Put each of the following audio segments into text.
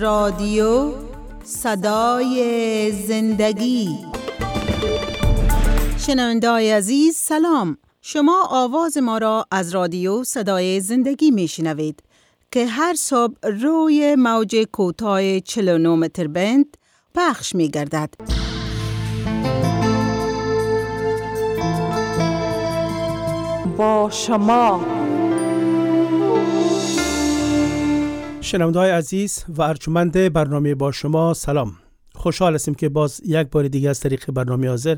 رادیو صدای زندگی شنوندای عزیز سلام شما آواز ما را از رادیو صدای زندگی می شنوید که هر صبح روی موج کوتاه 49 متر بند پخش می گردد. با شما شنوندهای عزیز و ارجمند برنامه با شما سلام. خوشحال هستیم که باز یک بار دیگه از طریق برنامه حاضر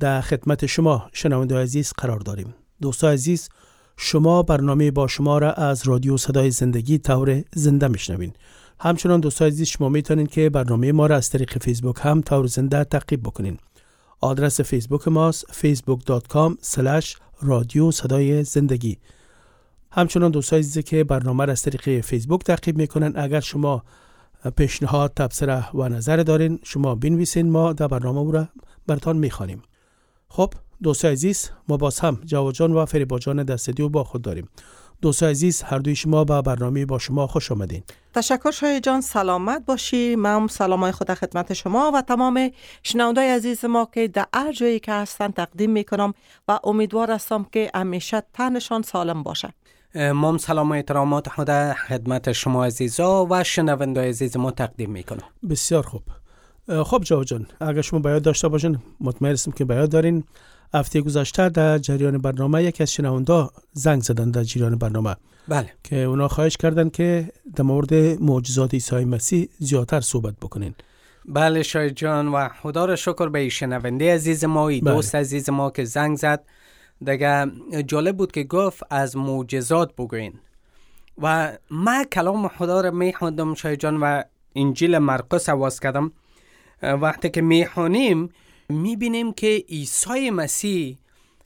در خدمت شما شنونده عزیز قرار داریم. دوستان عزیز شما برنامه با شما را از رادیو صدای زندگی طور زنده میشنوین همچنان دوستان عزیز شما می‌تونین که برنامه ما را از طریق فیسبوک هم طور زنده تعقیب بکنین آدرس فیسبوک ماست facebook.com رادیو صدای زندگی. همچنان دوستان عزیزی که برنامه را از طریق فیسبوک تعقیب می‌کنن اگر شما پیشنهاد تبصره و نظر دارین شما بنویسین. ما در برنامه او را برتان می‌خوانیم. خب دوستان عزیز ما باز هم جواد جان و فریبا جان دستدیو با خود داریم. دوستان عزیز هر دوی شما به برنامه با شما خوش آمدین. تشکر شای جان سلامت باشی. من سلامای خود خدمت شما و تمام شنوندای عزیز ما که در هر جایی که هستن تقدیم می‌کنم و امیدوار هستم که همیشه تنشان سالم باشه مام سلام و احترامات خدمت شما عزیزا و شنوندای عزیز ما تقدیم می‌کنم. بسیار خوب. خب جواد جان اگر شما بیاد داشته باشین مطمئن هستم که بیاد دارین. هفته گذشته در جریان برنامه یکی از شنوندا زنگ زدن در جریان برنامه. بله. که اونا خواهش کردن که در مورد معجزات عیسی مسیح زیادتر صحبت بکنین. بله شاید جان و خدا را شکر به شنونده عزیز ما ای بله. دوست عزیز ما که زنگ زد. دیگه جالب بود که گفت از معجزات بگوین. و من کلام خدا را می خوندم شاید جان و انجیل مرقس آواز کردم. وقتی که می خونیم می بینیم که عیسی مسیح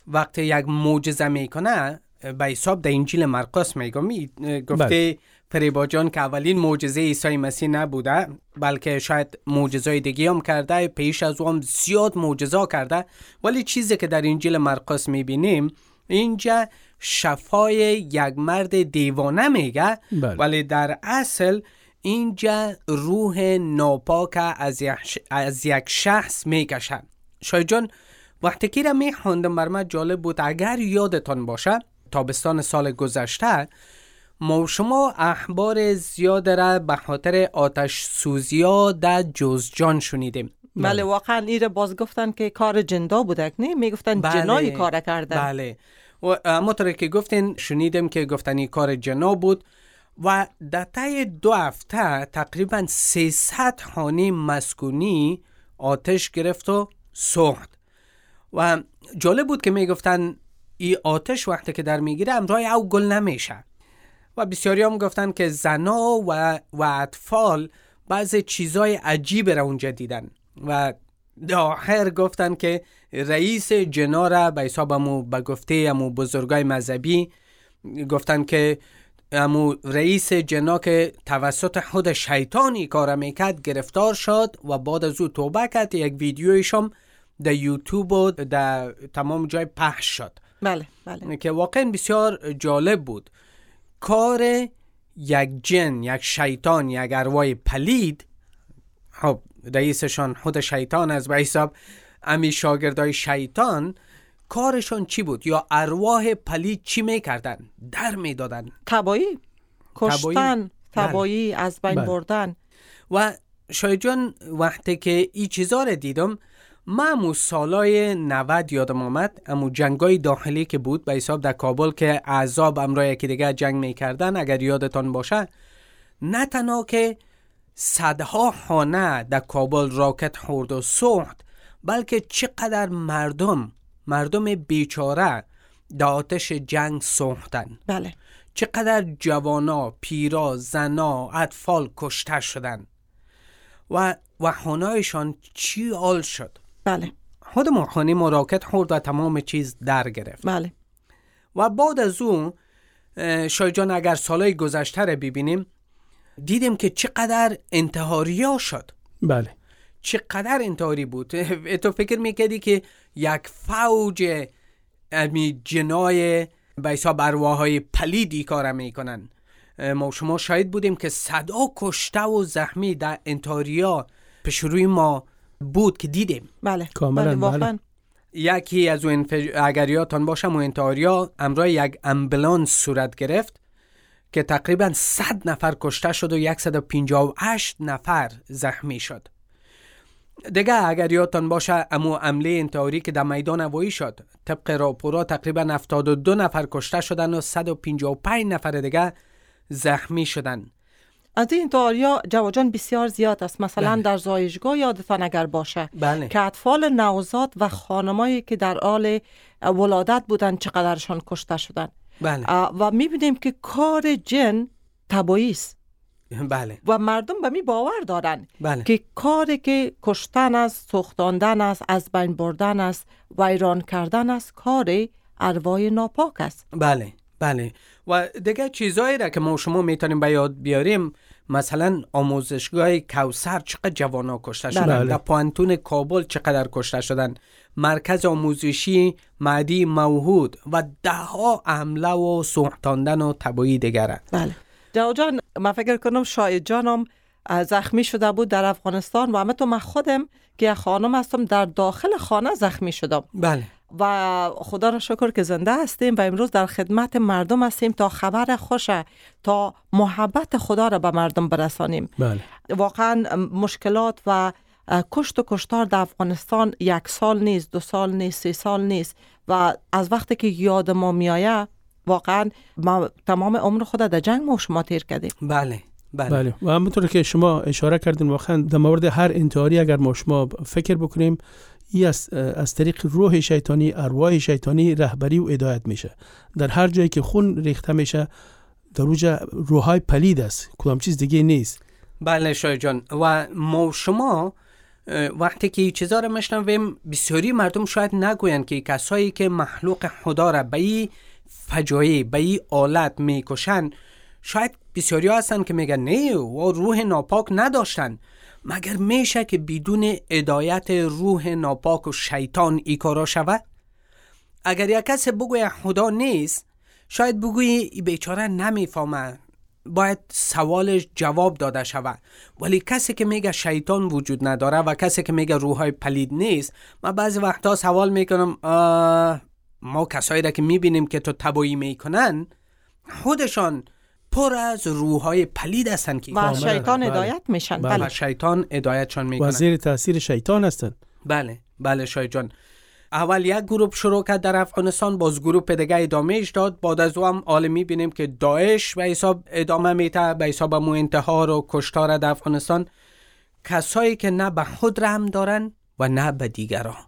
وقتی یک معجزه می‌کنه به حساب در انجیل مرقس میگم می گفته فریبا جان که اولین معجزه عیسی مسیح نبوده بلکه شاید معجزای دیگه هم کرده پیش از او هم زیاد معجزا کرده. ولی چیزی که در انجیل مرقس می‌بینیم اینجا شفای یک مرد دیوانه میگه. بله. ولی در اصل اینجا روح ناپاک از از یک شخص می‌کشه. شاید جان وقتی که را میخوندم بر من جالب بود اگر یادتان باشه تابستان سال گذشته ما اخبار زیاد را به خاطر آتش سوزیا در جوزجان شنیدیم. بله واقعا ایره باز گفتن که کار جندا بودک نه؟ می‌گفتن بله. جنایی کار کردن. بله. و همونطور که گفتین شنیدم که گفتن این کار جنا بود و در طی دو هفته تقریبا 300 خانه مسکونی آتش گرفت و سوخت و جالب بود که می‌گفتن این آتش وقتی که در می‌گیره امرای او گل نمیشه. و بسیاری هم گفتن که زنا و, و اطفال بعض چیزای عجیب را اونجا دیدن و در آخر گفتن که رئیس جنا را به حساب امو به گفته امو بزرگای مذهبی گفتن که امو رئیس جنا که توسط خود شیطانی کار می‌کرد گرفتار شد و بعد از او توبه کرد. یک ویدیویش هم در یوتیوب و در تمام جای پخش شد. بله بله. که واقعا بسیار جالب بود. کار یک جن یک شیطان یک ارواح پلید خب رئیسشان خود شیطان از به حساب امی شاگردای شیطان کارشان چی بود؟ یا ارواح پلید چی می‌کردن؟ در می‌دادن. تبایی؟ کشتن بله. تبایی از بین بله. بردن. و شاید جان وقتی که این چیزا رو دیدم من امو سالای 90 یادم آمد. امو جنگای داخلی که بود به حساب در کابل که اعذاب امرای یکی دیگه جنگ می‌کردن اگر یادتان باشه نه تنها که صدها خانه در کابل راکت خورد و سوخت بلکه چقدر مردم مردم بیچاره در آتش جنگ سوختن. بله. چقدر جوانا، پیرا، زنا، اطفال کشته شدن. و و خانهایشان چی حال شد؟ بله. خود ما خانه ما راکت خورد و تمام چیز در گرفت. بله. و بعد از اون اه، شاید جان اگر سالهای گذشته رو ببینیم دیدیم که چقدر انتحاریا شد. بله. چقدر انتحاری بود. تو فکر می‌کردی که یک فوج امی جنای به حساب ارواح های پلیدی کار می‌کنن ما شما شاید بودیم که صدا کشته و زخمی در انتاریا پیش روی ما بود که دیدیم. بله. کاملا، بله بله. واقعا. یکی از اون انفج... اگر یادتان باشه مونتاریا امرای یک امبولانس صورت گرفت که تقریبا 100 نفر کشته شد و 158 نفر زخمی شد. دیگه اگر یادتان باشه امو عمله انتحاری که در میدان هوایی شد. طبق راپورا تقریبا 72 نفر کشته شدن و 155 نفر دیگه زخمی شدن. از این داریا جواجان بسیار زیاد است. مثلا بله. در زایشگاه یادتان اگر باشه بله. که اطفال نوزاد و خانمایی که در حال ولادت بودن چقدرشان کشته شدن. بله. و می‌بینیم که کار جن تبایی است. بله. و مردم به می باور دارن بله. که کاری که کشتن است سوختاندن است از بین بردن است ویران کردن است کار ارواح ناپاک است. بله. بله. و دیگه چیزایی را که ما و شما می‌تونیم به یاد بیاریم مثلا آموزشگاه کوسر چقدر جوانا کشته شدن بله. در پانتون کابل چقدر کشته شدن. مرکز آموزشی معدی موهود و ده ها حمله و سوختاندن و تبایی دیگره بله. جاو جان من فکر کنم شاید جانم زخمی شده بود در افغانستان و همه تو من خودم که یک خانم هستم در داخل خانه زخمی شدم. بله. و خدا را شکر که زنده هستیم و امروز در خدمت مردم هستیم تا خبر خوشه تا محبت خدا را به مردم برسانیم. بله. واقعا مشکلات و کشت و کشتار در افغانستان یک سال نیست دو سال نیست سه سال نیست و از وقتی که یاد ما میآید واقعا ما تمام عمر خود در جنگ ما و شما تیر کردیم. بله بله, بله. و همونطور که شما اشاره کردین واقعا در مورد هر انتحاری اگر ما شما فکر بکنیم ای از, از طریق روح شیطانی ارواح شیطانی رهبری و هدایت میشه. در هر جایی که خون ریخته میشه در اوجا روحای پلید است. کدام چیز دیگه نیست. بله شای جان. و ما شما وقتی که این چیزا رو میشنویم بسیاری مردم شاید نگویند که کسایی که مخلوق خدا را به این فجایع به این آلت می‌کشن شاید بسیاری هستن که میگن نه و روح ناپاک نداشتن. مگر میشه که بدون هدایت روح ناپاک و شیطان ای کارا شود؟ اگر یک کسی بگوی خدا نیست شاید بگوی ای بیچاره نمی‌فهمه باید سوالش جواب داده شود. ولی کسی که میگه شیطان وجود نداره و کسی که میگه روحای پلید نیست من بعضی وقتا سوال می‌کنم ما کسایی را که می‌بینیم که تو تبایی می‌کنن خودشان پر از روحای پلید هستن که و. شیطان بله. هدایت میشن. بله. بله. شیطان هدایتشان و می‌کنن زیر تاثیر شیطان هستند بله. بله شای جان. اول یک گروه شروع کرد در افغانستان باز گروه دیگه ادامهش داد. بعد از او هم حالا می‌بینیم که داعش به حساب ادامه میته به حساب مو انتحار و کشتار در افغانستان. کسایی که نه به خود رحم دارن و نه به دیگران.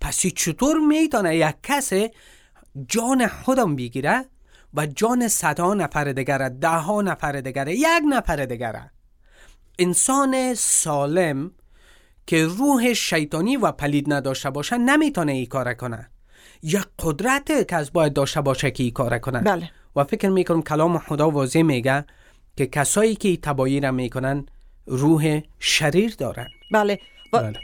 پس چطور می‌تونه یک کسی جان خودم بگیره؟ و جان صدها نفر دیگره ده ها نفر دیگره یک نفر دیگره. انسان سالم که روح شیطانی و پلید نداشته باشه نمی‌تونه ای کار کنه. یک قدرت که از باید داشته باشه که ای کار کنه. بله. و فکر می‌کنم کلام خدا واضح میگه که کسایی که ای تبایی را می‌کنن روح شریر دارن. بله. و بله.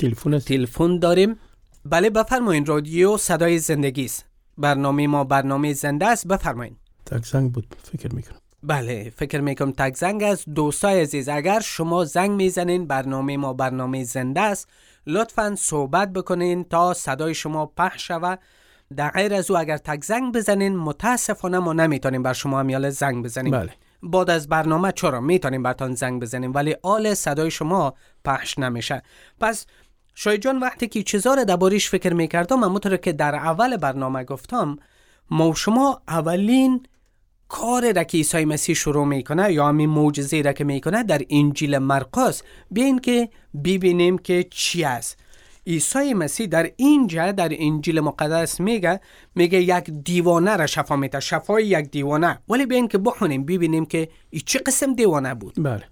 تلفن است. تلفن داریم. بله بفرمایین رادیو صدای زندگی است. برنامه ما برنامه زنده است. بفرمایین. تک زنگ بود. فکر می‌کنم. بله فکر می‌کنم تک زنگ است. دوستای عزیز اگر شما زنگ می‌زنین برنامه ما برنامه زنده است. لطفا صحبت بکنین تا صدای شما پخش شود. در غیر از او اگر تک زنگ بزنین متاسفانه ما نمی‌تونیم بر شما امیال زنگ بزنیم. بله. بعد از برنامه چرا می‌تونیم برتان زنگ بزنیم؟ ولی آل صدای شما پخش نمیشه. پس شاید جان وقتی که چیزا رو دربارش فکر می‌کردم همونطور که در اول برنامه گفتم ما و شما اولین کار را که عیسی مسیح شروع می‌کنه یا همین معجزه را که می‌کنه در انجیل مرقس بیاین که ببینیم که چی است. عیسی مسیح در اینجا در انجیل مقدس میگه میگه یک دیوانه را شفا میده شفای یک دیوانه. ولی بیاین که بخونیم ببینیم که ای چه قسم دیوانه بود. بله.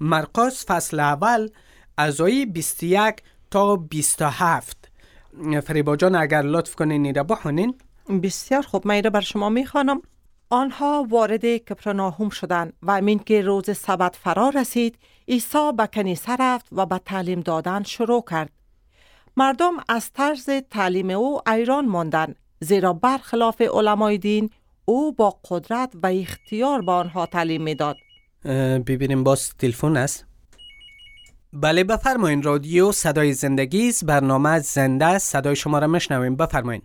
مرقس فصل اول از آیه 21 تا 27 فریبا جان اگر لطف کنین این را بخونین بسیار خوب من این را بر شما می‌خوانم. آنها وارد کپرناهوم شدند و امین که روز سبت فرا رسید عیسی به کنیسه رفت و به تعلیم دادن شروع کرد. مردم از طرز تعلیم او ایران ماندند زیرا برخلاف علمای دین او با قدرت و اختیار به آنها تعلیم می‌داد. ببینیم باز تلفن است. بله بفرمایین. رادیو صدای زندگی است. برنامه زنده است. صدای شما را مشنویم بفرمایین.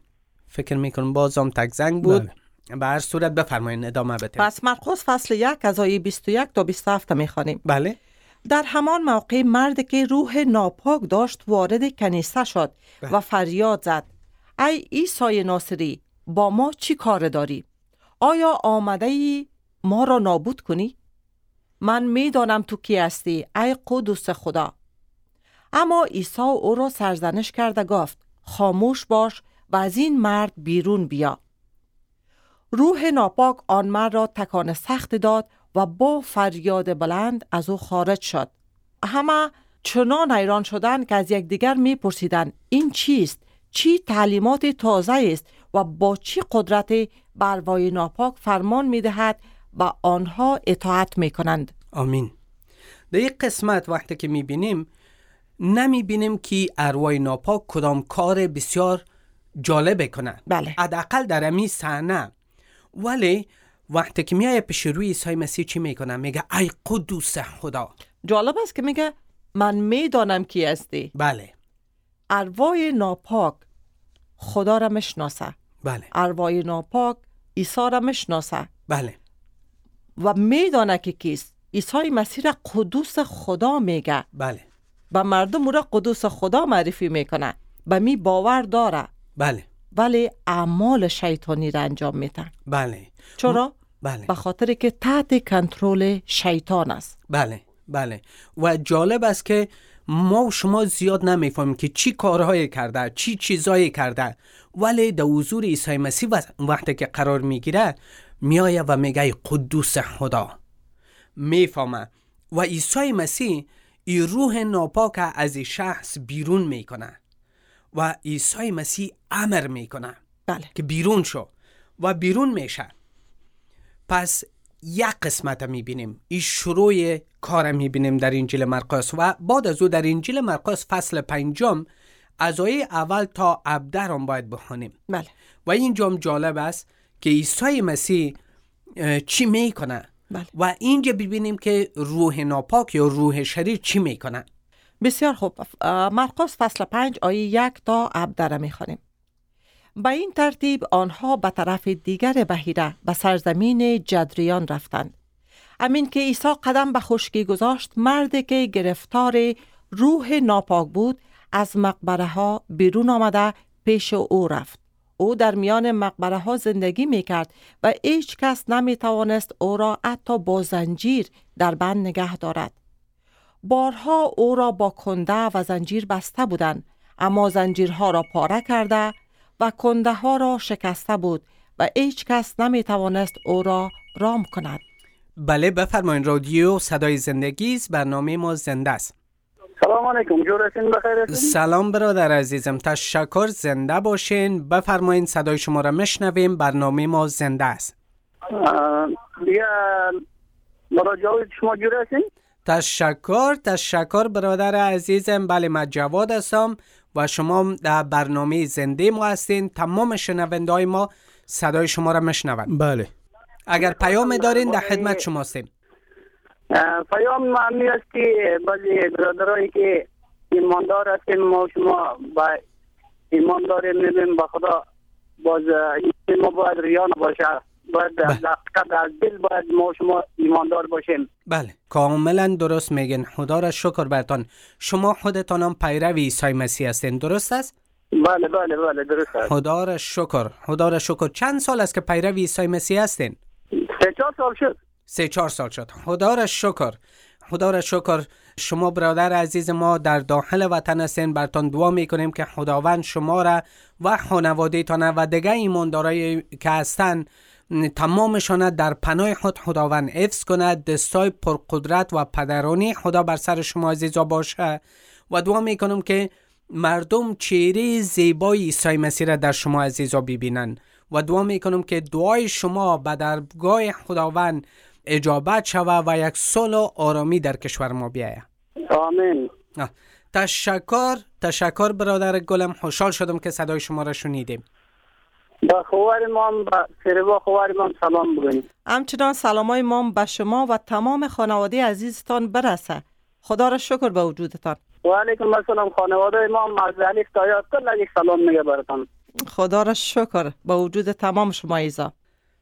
فکر می‌کنم بازم تک زنگ بود. بله. به هر صورت بفرمایین. ادامه بدیم پس مرقس فصل یک از آیه 21 تا 27 می‌خوانیم. بله. در همان موقع مردی که روح ناپاک داشت وارد کنیسه شد بله. و فریاد زد. ای عیسی ناصری با ما چی کار داری؟ آیا آمده ای ما را نابود کنی؟ من می‌دانم تو کی هستی ای قدوس خدا. اما عیسی او را سرزنش کرده گفت خاموش باش و از این مرد بیرون بیا. روح ناپاک آن مرد را تکان سخت داد و با فریاد بلند از او خارج شد. همه چنان حیران شدند که از یکدیگر میپرسیدند این چیست؟ چی تعلیمات تازه است و با چی قدرت بروای ناپاک فرمان می‌دهد و آنها اطاعت می کنند آمین. در یک قسمت وقتی که می بینیم نمی بینیم که ارواح ناپاک کدام کار بسیار جالب کنه بله. حداقل در امی صحنه. ولی وقتی که میای پیش روی عیسی مسیح چی می‌کنه؟ میگه ای قدوس خدا. جالب است که میگه من می‌دانم کی هستی. بله. ارواح ناپاک خدا را مشناسه بله. ارواح ناپاک عیسی را مشناسه بله. و میدانه که کیست. عیسی مسیح را قدوس خدا میگه. بله. و مردم را قدوس خدا معرفی می‌کنه و می باور داره بله. ولی اعمال شیطانی را انجام میتن بله. چرا؟ بله. به خاطر که تحت کنترل شیطان است. بله بله. و جالب است که ما و شما زیاد نمی‌فهمیم که چی کارهایی کرده چی چیزایی کرده. ولی در حضور عیسی مسیح وقتی که قرار می‌گیره میایه و میگه قدوس خدا. می‌فهمه. و عیسی مسیح ای روح ناپاک از این شخص بیرون می‌کنه. و عیسی مسیح امر می‌کنه بله. که بیرون شو و بیرون میشه. پس یک قسمت می‌بینیم. این شروع کار می‌بینیم در انجیل مرقس. و بعد از او در انجیل مرقس فصل پنجم از آیه اول تا ابدر هم باید بخونیم. بله. و اینجا جالب است. که عیسی مسیح چی می‌کنه؟ بله. و اینجا ببینیم که روح ناپاک یا روح شریر چی می‌کنه. بسیار خوب. مرقس فصل پنج آیه یک تا ابدر می‌خوانیم. به این ترتیب آنها به طرف دیگر بهیره به سرزمین جدریان رفتند. امین که عیسی قدم به خشکی گذاشت مردی که گرفتار روح ناپاک بود از مقبره ها بیرون آمده پیش او رفت. او در میان مقبره ها زندگی می کرد و هیچ کس نمی توانست او را حتی با زنجیر در بند نگه دارد. بارها او را با کنده و زنجیر بسته بودند اما زنجیرها را پاره کرده و کنده ها را شکسته بود و هیچ کس نمی توانست او را رام کند. بله بفرمایید رادیو صدای زندگی برنامه ما زنده است. سلام علیکم جورتین بخیر سلام برادر عزیزم تشکر زنده باشین. بفرمایید صدای شما را مشنویم برنامه ما زنده است. دیگه مراجعه شما جورتین تشکر تشکر برادر عزیزم. بله من جواد هستم و شما در برنامه زنده ما هستین. تمام شنونده های ما صدای شما را مشنوند بله. اگر پیام دارین در خدمت شما هستیم. پیام معنی است که بعضی برادرایی که ایماندار هستیم ما شما با ایماندار میبین با خدا باز ما باید ریان باشه باید. از دل باید ما شما ایماندار باشیم بله کاملا درست میگن خدا را شکر برتان شما خودتان هم پیرو عیسی مسیح هستین درست است بله بله بله درست است خدا را شکر خدا را شکر چند سال است که پیرو عیسی مسیح هستین سه چهار سال شد سه چهار سال شد. خدا را شکر. خدا را شکر. شما برادر عزیز ما در داخل وطن هستین برتان دعا می‌کنیم که خداوند شما را و خانواده تانه و دیگه ایماندارایی که هستن تمامشان در پناه خود خداوند حفظ کند. دستای پرقدرت و پدرانی خدا بر سر شما عزیزا باشه. و دعا می‌کنم که مردم چهره زیبای عیسی مسیح را در شما عزیزا ببینن. و دعا می‌کنم که دعای شما به درگاه خداوند اجابت شوه و یک صلح و آرامی در کشور ما بیایه آمین. تشکر تشکر برادر گلم. خوشحال شدم که صدای شما را شنیدیم. با خوار ما با سروا خوار ما سلام بگوییم. همچنان سلامای ما به شما و تمام خانواده عزیزتان برسه. خدا را شکر به وجودتان. و علیکم السلام. خانواده ما از الف تا یاد کل یک سلام میگه براتان خدا را شکر به وجود تمام شما ایزا.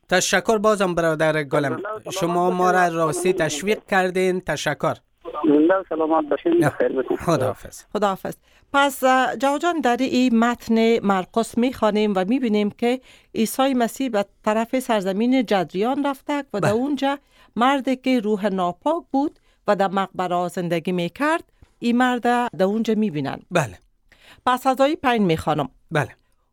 تشکر بازم برادر گلم. شما ما را راستی تشویق کردین. تشکر. زنده و سلامت باشین. خداحافظ. خداحافظ. پس اه، جوجان در این متن مرقس می‌خوانیم و می‌بینیم که عیسی مسیح به طرف سرزمین جدریان رفته و در بله. اونجا مردی که روح ناپاک بود و در مقبره زندگی می‌کرد این مرد در اونجا می‌بینن. بله. پس از آیه پنج می‌خوانم. بله.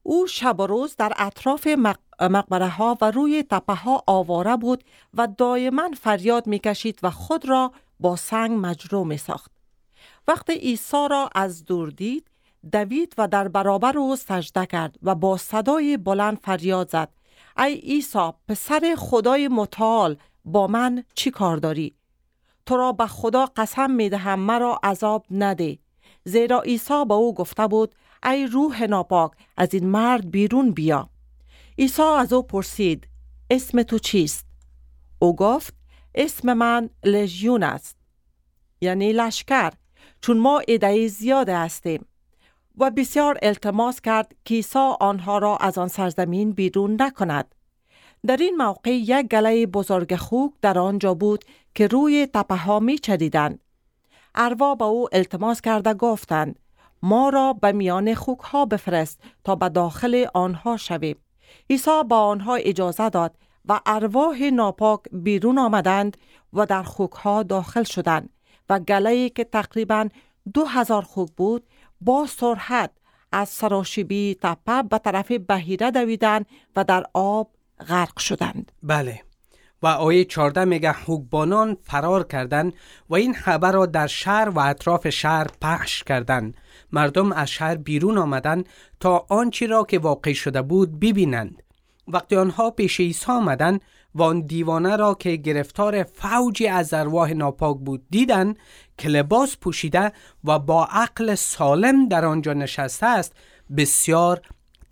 او شب و روز در اطراف مق... مقبره ها و روی تپه ها آواره بود و دائما فریاد می کشید و خود را با سنگ مجروح می ساخت. وقتی عیسی را از دور دید دوید و در برابر او سجده کرد و با صدای بلند فریاد زد ای عیسی پسر خدای متعال با من چی کار داری؟ تو را به خدا قسم می دهم مرا عذاب نده زیرا عیسی به او گفته بود ای روح ناپاک از این مرد بیرون بیا. عیسی از او پرسید اسم تو چیست؟ او گفت اسم من لژیون است. یعنی لشکر چون ما عده زیاد هستیم. و بسیار التماس کرد که عیسی آنها را از آن سرزمین بیرون نکند. در این موقع یک گله بزرگ خوک در آنجا بود که روی تپه ها می چریدند. اروا به او التماس کرده گفتند ما را به میان خوک ها بفرست تا به داخل آنها شویم. عیسی با آنها اجازه داد و ارواح ناپاک بیرون آمدند و در خوک ها داخل شدند و گله که تقریبا دو هزار خوک بود با سرعت از سراشیبی تپه به طرف بهیره دویدند و در آب غرق شدند. بله و آیه 14 میگه حکبانان فرار کردند و این خبر را در شهر و اطراف شهر پخش کردند مردم از شهر بیرون آمدند تا آنچه را که واقع شده بود ببینند. وقتی آنها پیش عیسی آمدند و آن دیوانه را که گرفتار فوجی از ارواح ناپاک بود دیدند که لباس پوشیده و با عقل سالم در آنجا نشسته است بسیار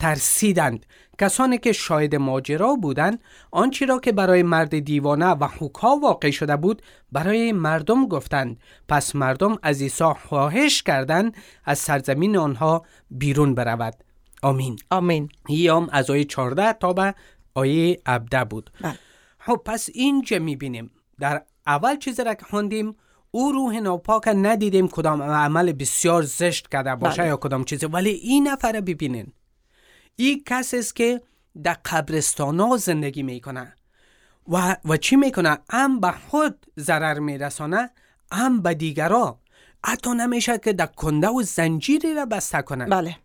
ترسیدند. کسانی که شاهد ماجرا بودند آنچه را که برای مرد دیوانه و حکا واقع شده بود برای مردم گفتند. پس مردم از عیسی خواهش کردند از سرزمین آنها بیرون برود. آمین. آمین. ایام از آیه 14 تا به آیه 17 بود. بله. خب پس اینجا می‌بینیم؟ در اول چیزی را که خوندیم او روح ناپاک ندیدیم کدام عمل بسیار زشت کرده باشه بله. یا کدام چیزی. ولی این نفر ببینین. این کسی است که در قبرستان ها زندگی می‌کنه. و, و چی می‌کنه؟ هم به خود ضرر میرسانه هم به دیگرا. حتی نمیشه که در کنده و زنجیری را بسته کنه. بله.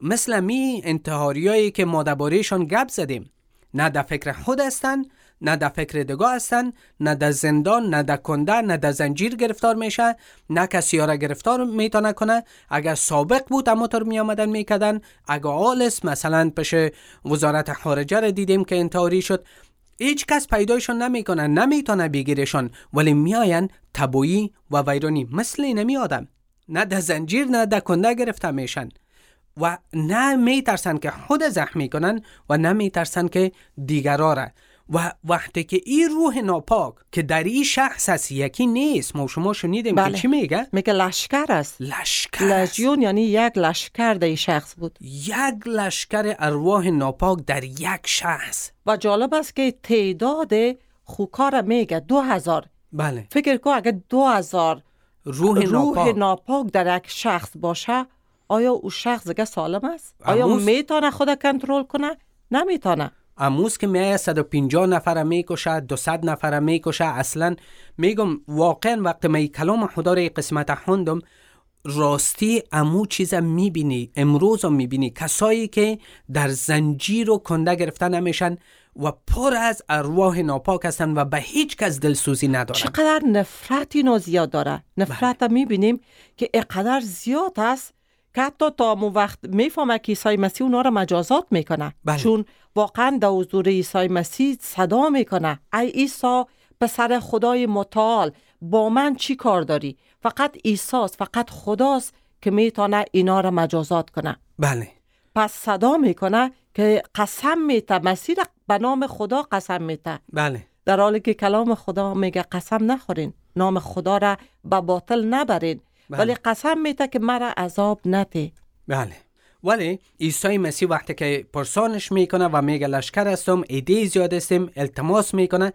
مثل می انتحاریایی که ما دربارهشان گپ زدیم. نه در فکر خود هستن نه در فکر دگاه هستن نه در زندان نه در کنده نه در زنجیر گرفتار میشه نه کسی را گرفتار می‌تونه کنه اگر سابق بود اما طور می آمدن می‌کردن. اگر آلس مثلا پیش وزارت خارجه را دیدیم که انتحاری شد. هیچ کس پیدایشون نمی‌کنه نمی‌تونه بگیرشان. ولی میاین تبویی و ویرانی. مثل نمی آدم. نه در زنجیر نه در کنده گرفته میشن. و نه میترسن که خود زخمی کنن و نه میترسن که دیگرا را. و وقتی که این روح ناپاک که در این شخص هست یکی نیست. ما شما شنیدیم بله. که چی میگه؟ میگه لشکر است. لشکر است. لژیون یعنی یک لشکر در این شخص بود. یک لشکر ارواح ناپاک در یک شخص. و جالب است که تعداد خوکا را میگه دو هزار بله. فکر کن اگه دو هزار روح, روح ناپاک. ناپاک در یک شخص باشه آیا او شخص دیگه سالم است؟ آیا اموز- می‌تونه خود کنترل کنه؟ نمی‌تونه. اموز که میایه 150 نفر می‌کشه 200 نفر می‌کشه اصلا میگم واقعا وقتی می کلام خدا را قسمت خوندم راستی امو چیز می‌بینی امروز هم می‌بینی کسایی که در زنجیر و کنده گرفته نمیشن و پر از ارواح ناپاک هستن و به هیچ کس دلسوزی ندارن چقدر نفرت اینو زیاد داره نفرت بله. می‌بینیم که اقدر زیاد است که حتی تا امو وقت می‌فهمه که عیسی مسیح اونا را مجازات می‌کنه. بله. چون واقعا در حضور عیسی مسیح صدا می‌کنه. ای عیسی پسر خدای متعال با من چی کار داری؟ فقط عیساست فقط خداست که می‌تونه اینا را مجازات کنه. بله. پس صدا می‌کنه که قسم میته. مسیر به نام خدا قسم میته. بله. در حالی که کلام خدا میگه قسم نخورین. نام خدا را به باطل نبرین. بله. ولی قسم میته که مرا عذاب نته بله ولی عیسی مسیح وقتی که پرسانش می‌کنه و میگه لشکر هستم ایده زیاد هستیم التماس می‌کنه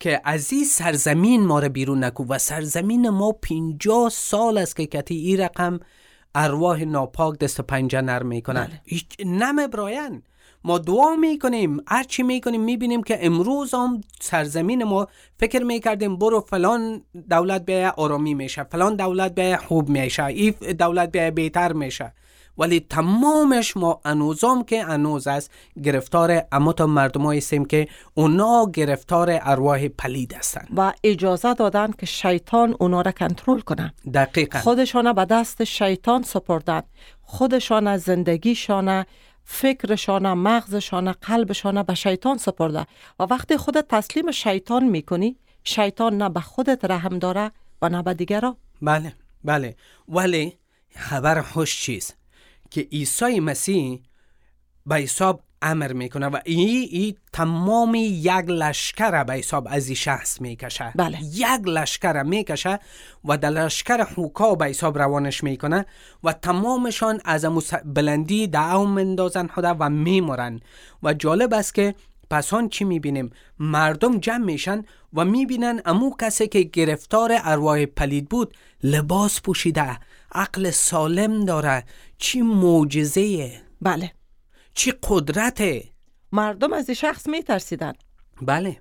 که از این سرزمین ما رو بیرون نکو و سرزمین ما پینجا سال است که کتی این رقم ارواح ناپاک دست پنجه نرم می‌کنن بله. هیچ نم براین ما دعا می‌کنیم هر چی می‌کنیم می‌بینیم که امروز هم سرزمین ما فکر می‌کردیم برو فلان دولت بیای آرامی میشه فلان دولت بیای خوب میشه این دولت بیای بهتر میشه. ولی تمامش ما انوزام که انوز است گرفتار اموت مردم هستیم که اونا گرفتار ارواح پلید هستند و اجازه دادن که شیطان اونا را کنترل کنه دقیقا. خودشان به دست شیطان سپردن. خودشان زندگیشان فکرشان مغزشان قلبشان به شیطان سپرده و وقتی خودت تسلیم شیطان می‌کنی شیطان نه به خودت رحم داره و نه به دیگران. بله بله. ولی خبر خوش چیز که عیسی مسیح به حساب امر می‌کنه و این ای تمام یک لشکر به حساب از این شخص می‌کشه. بله. یک لشکر می‌کشه و در لشکر حوکا به حساب روانش می‌کنه و تمامشان از بلندی دعو مندازن خدا و میمرن. و جالب است که پس آن چی می‌بینیم؟ مردم جمع میشن و می‌بینن امو کسی که گرفتار ارواح پلید بود لباس پوشیده عقل سالم داره چی معجزه بله. چی قدرته؟ مردم از این شخص میترسیدن. بله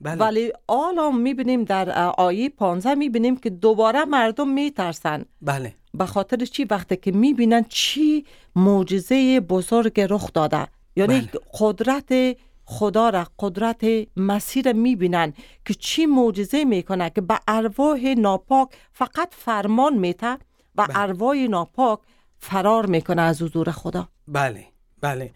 بله. ولی حالا می‌بینیم در آیه 15 می‌بینیم که دوباره مردم میترسن. بله. به خاطر چی؟ وقتی که می‌بینن چی معجزه بزرگ رخ داده. یعنی بله. قدرت خدا را قدرت مسیر می‌بینن که چی معجزه می‌کنه که به ارواح ناپاک فقط فرمان میته و بله. ارواح ناپاک فرار می‌کنه از حضور خدا. بله. بله.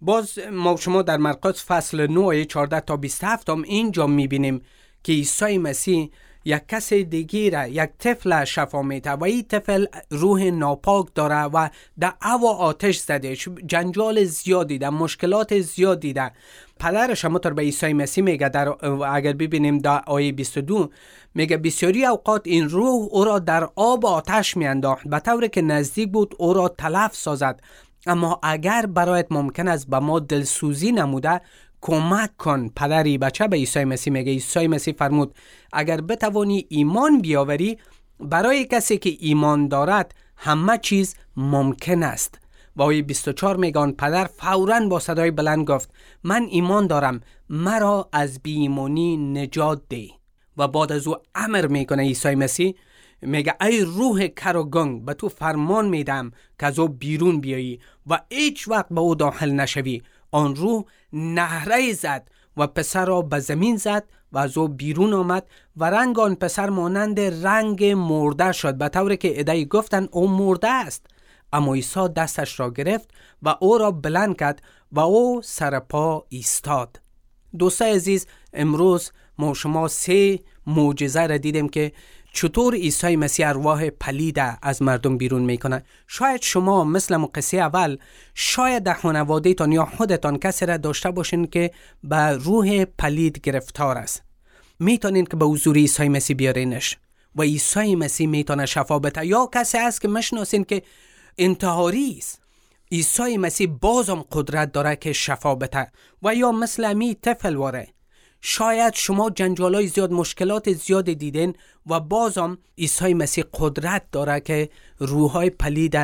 باز ما شما در مرقس فصل 9 آیه 14 تا 27 هم اینجا می‌بینیم که عیسی مسیح یک کس دیگی را یک طفل شفا میده و این طفل روح ناپاک داره و در او آتش زده. جنجال زیادی ده مشکلات زیادی ده پدرش همونطور به عیسی مسیح میگه در اگر ببینیم در آیه 22 میگه بسیاری اوقات این روح او را در آب آتش میانداخت. به طوری که نزدیک بود او را تلف سازد. اما اگر برایت ممکن است به ما دلسوزی نموده کمک کن پدری بچه به عیسی مسیح میگه. عیسی مسیح فرمود اگر بتوانی ایمان بیاوری برای کسی که ایمان دارد همه چیز ممکن است. و آیه 24 میگه آن پدر فورا با صدای بلند گفت من ایمان دارم مرا از بیمونی نجات ده و بعد از او امر می‌کنه عیسی مسیح میگه ای روح کر و گنگ به تو فرمان میدم که از او بیرون بیایی و هیچ وقت به او داخل نشوی. آن روح نهره زد و پسر را به زمین زد و از او بیرون آمد و رنگ آن پسر مانند رنگ مرده شد به طوری که ادهی گفتن او مرده است. اما عیسی دستش را گرفت و او را بلند کرد و او سر پا ایستاد. دوستای عزیز امروز ما شما سه معجزه را دیدیم که چطور عیسی مسیح ارواح پلیده از مردم بیرون می‌کنه شاید شما مثل ما قصه اول شاید در خانوادهتان یا خودتان کسی را داشته باشین که به روح پلید گرفتار است. می‌تونین که به حضور عیسی مسیح بیارینش. و عیسی مسیح می‌تونه شفا بده یا کسی هست که مشناسین که انتحاری است. عیسی مسیح بازم قدرت داره که شفا بده و یا مثل امی طفل واره. شاید شما جنجالای زیاد مشکلات زیاد دیدین و بازم عیسی مسیح قدرت داره که روحای پلید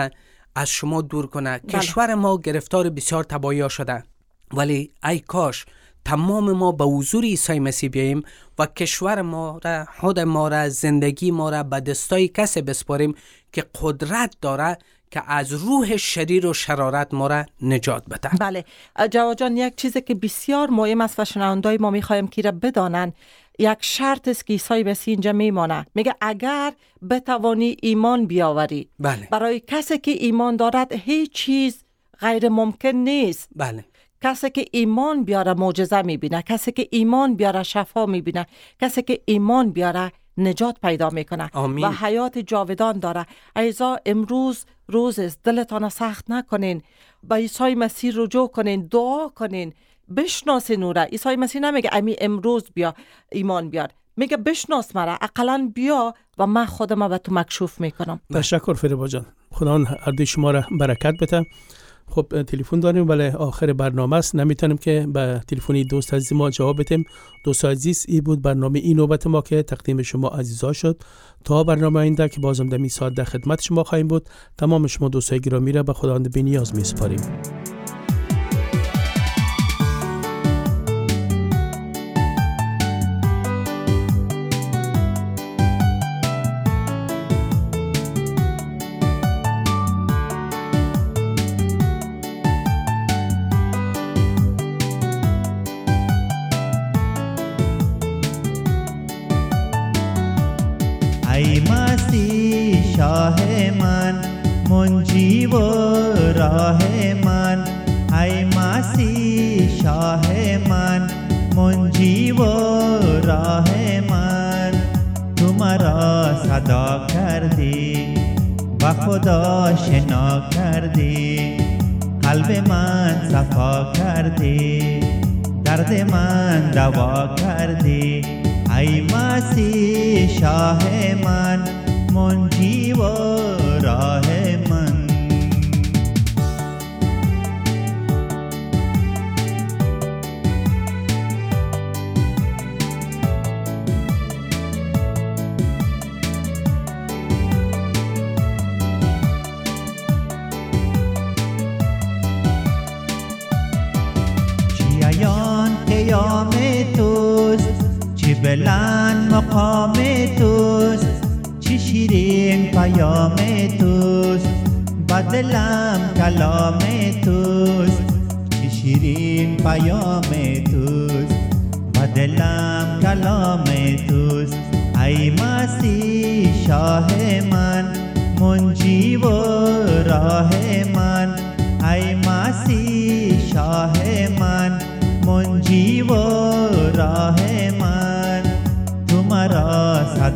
از شما دور کنه. کشور ما گرفتار بسیار تباهی شده. ولی ای کاش تمام ما به حضور عیسی مسیح بیاییم و کشور ما را خود ما را زندگی ما را به دستای کسی بسپاریم که قدرت داره که از روح شریر و شرارت ما را نجات بده بله. جواد جان یک چیزی که بسیار مهم است و شنوندای ما می‌خوایم که را بدانن یک شرط است که عیسی مسیح اینجا میمانه میگه اگر بتوانی ایمان بیاوری. بله. برای کسی که ایمان دارد هیچ چیز غیر ممکن نیست. بله. کسی که ایمان بیاره معجزه می‌بینه. کسی که ایمان بیاره شفا می‌بینه. کسی که ایمان بیاره نجات پیدا می‌کنه. و حیات جاودان داره. ایزا امروز روز است دلتان سخت نکنین. به عیسی مسیح رجوع کنین دعا کنین. بشناسین او را عیسی مسیح نمیگه امی امروز بیا ایمان بیار. میگه بشناس مرا. اقلا بیا و من خودم به تو مکشوف می‌کنم. تشکر فریبا جان. خدا هر شما را برکت بده. خب تلفن داریم. ولی آخر برنامه است. نمی‌تونیم که به تلفنی دوست عزیز ما جواب بدیم. دوست عزیز ای بود برنامه این نوبت ما که تقدیم شما عزیزا شد. تا برنامه آینده که بازم در ساعت در خدمت شما خواهیم بود تمام شما دوستای گرامی را به خداوند بینیاز میسپاریم خدا شنا کردی قلب من صفا کردی درد من دوا کردی. ای مسیح شاه من منجی و راه بلند مقام توست چی شیرین پیام توست بدلم کلام توست چی شیرین پیام توست بدلم کلام توست ای مسیح شاه من منجی و راه من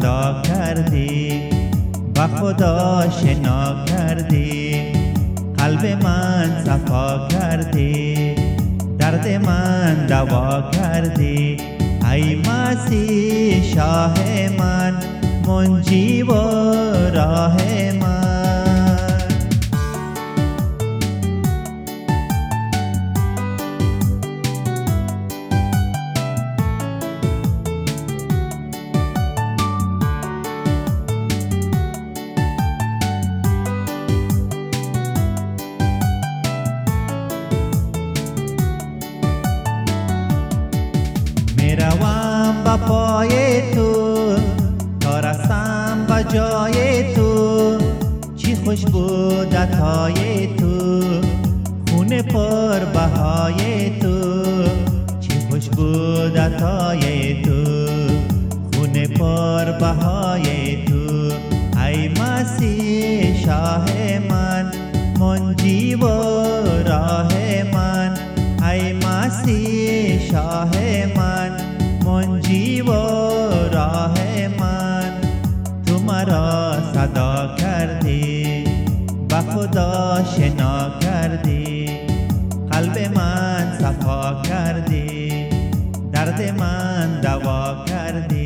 صدا کردی و خدا شنا کردی قلب من صفا کردی درد من دوا کردی. ای مسیح شاه من منجی و راه من. های تو خون پر بهای تو. چه خوش بود های تو خون پر بهای تو. ای مسیح شاه من منجی و راه من. ای مسیح شاه من خدا شنا کردی قلب من صفا کردی درد من دوا کردی.